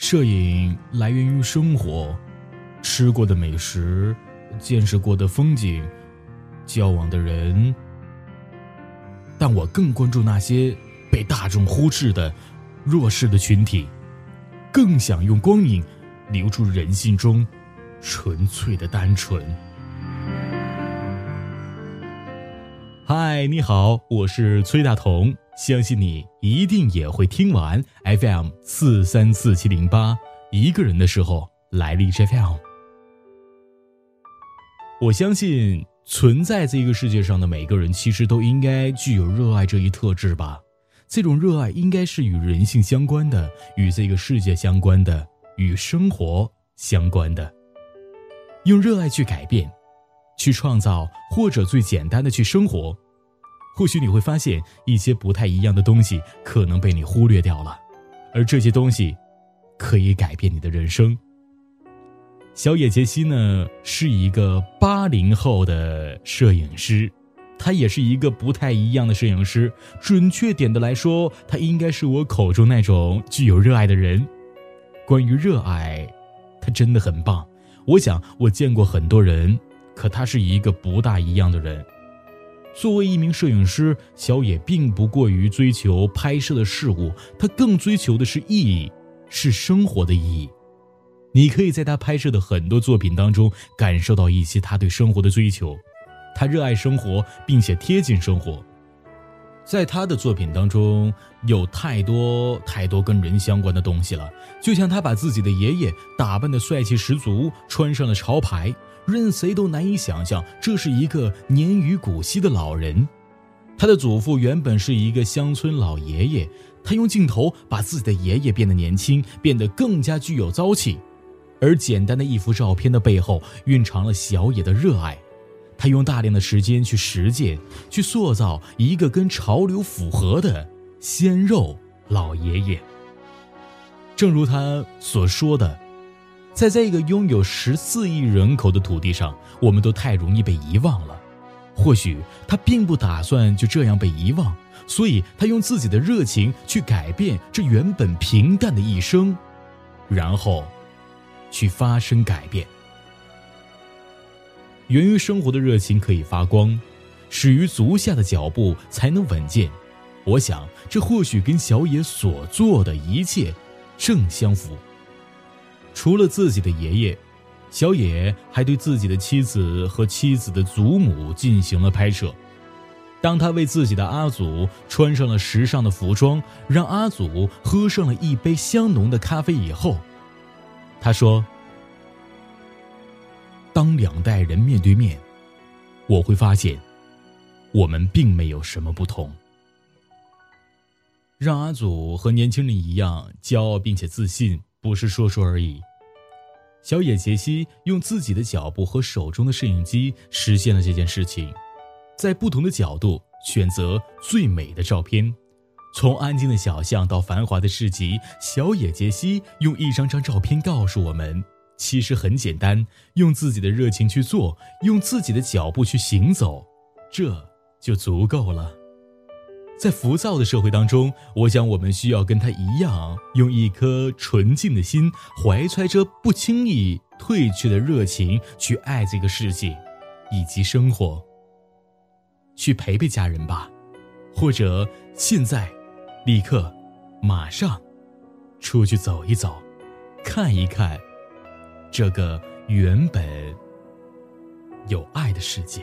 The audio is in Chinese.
摄影来源于生活，吃过的美食，见识过的风景，交往的人。但我更关注那些被大众忽视的弱势的群体，更想用光影留住人性中纯粹的单纯。嗨，你好，我是崔大同。相信你一定也会听完 FM 四三四七零八一个人的时候来荔枝 FM。我相信存在这个世界上的每个人，其实都应该具有热爱这一特质吧。这种热爱应该是与人性相关的，与这个世界相关的，与生活相关的。用热爱去改变，去创造，或者最简单的去生活。或许你会发现一些不太一样的东西可能被你忽略掉了，而这些东西可以改变你的人生。小野杰西呢是一个八零后的摄影师，他也是一个不太一样的摄影师。准确点的来说，他应该是我口中那种具有热爱的人。关于热爱，他真的很棒。我想我见过很多人，可他是一个不大一样的人。作为一名摄影师，小野并不过于追求拍摄的事物，他更追求的是意义，是生活的意义。你可以在他拍摄的很多作品当中感受到一些他对生活的追求。他热爱生活，并且贴近生活。在他的作品当中，有太多太多跟人相关的东西了，就像他把自己的爷爷打扮的帅气十足，穿上了潮牌。任谁都难以想象，这是一个年逾古稀的老人。他的祖父原本是一个乡村老爷爷，他用镜头把自己的爷爷变得年轻，变得更加具有朝气。而简单的一幅照片的背后，蕴藏了小野的热爱。他用大量的时间去实践，去塑造一个跟潮流符合的鲜肉老爷爷。正如他所说的。在这个拥有十四亿人口的土地上，我们都太容易被遗忘了。或许他并不打算就这样被遗忘，所以他用自己的热情去改变这原本平淡的一生，然后去发生改变。源于生活的热情可以发光，始于足下的脚步才能稳健。我想，这或许跟小野所做的一切正相符。除了自己的爷爷，小野还对自己的妻子和妻子的祖母进行了拍摄。当他为自己的阿祖穿上了时尚的服装，让阿祖喝上了一杯香浓的咖啡以后，他说：“当两代人面对面，我会发现，我们并没有什么不同。让阿祖和年轻人一样骄傲并且自信。”不是说说而已。小野杰西用自己的脚步和手中的摄影机实现了这件事情，在不同的角度选择最美的照片，从安静的小巷到繁华的市集，小野杰西用一张张照片告诉我们：其实很简单，用自己的热情去做，用自己的脚步去行走，这就足够了。在浮躁的社会当中，我想我们需要跟他一样，用一颗纯净的心，怀揣着不轻易褪去的热情，去爱这个世界，以及生活。去陪陪家人吧，或者现在，立刻，马上，出去走一走，看一看，这个原本有爱的世界。